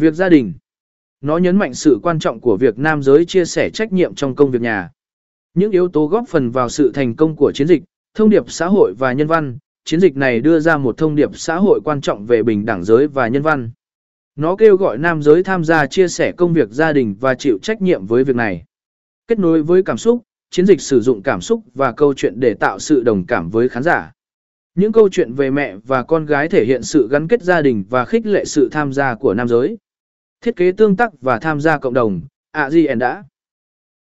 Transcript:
Việc gia đình. Nó nhấn mạnh sự quan trọng của việc nam giới chia sẻ trách nhiệm trong công việc nhà. Những yếu tố góp phần vào sự thành công của chiến dịch, thông điệp xã hội và nhân văn, chiến dịch này đưa ra một thông điệp xã hội quan trọng về bình đẳng giới và nhân văn. Nó kêu gọi nam giới tham gia chia sẻ công việc gia đình và chịu trách nhiệm với việc này. Kết nối với cảm xúc, chiến dịch sử dụng cảm xúc và câu chuyện để tạo sự đồng cảm với khán giả. Những câu chuyện về mẹ và con gái thể hiện sự gắn kết gia đình và khích lệ sự tham gia của nam giới. Thiết kế tương tác và tham gia cộng đồng, ạ gì đã.